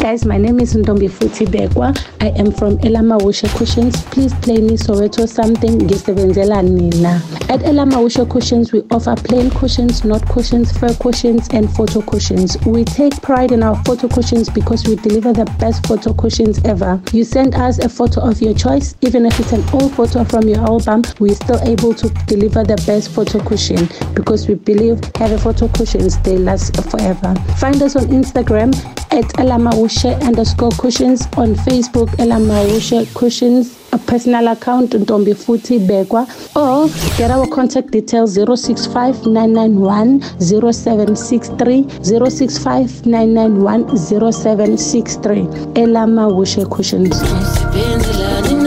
Guys, my name is Ntombi Futhi Bekwa. I am from Elama ElemaWushe Cushions. Please play me Soweto Samthing ngisebenzela nina. At Elama ElemaWushe Cushions, we offer plain cushions, knot cushions, fur cushions, and photo cushions. We take pride in our photo cushions because we deliver the best photo cushions ever. You send us a photo of your choice, even if it's an old photo from your album, we're still able to deliver the best photo cushion because we believe heavy photo cushions they last forever. Find us on Instagram at ElemaWushe underscore cushions on Facebook ElemaWushe cushions a personal account Ntombi Futhi Bekwa or get our contact details 065 991 0763 065 991 0763 ElemaWushe cushions.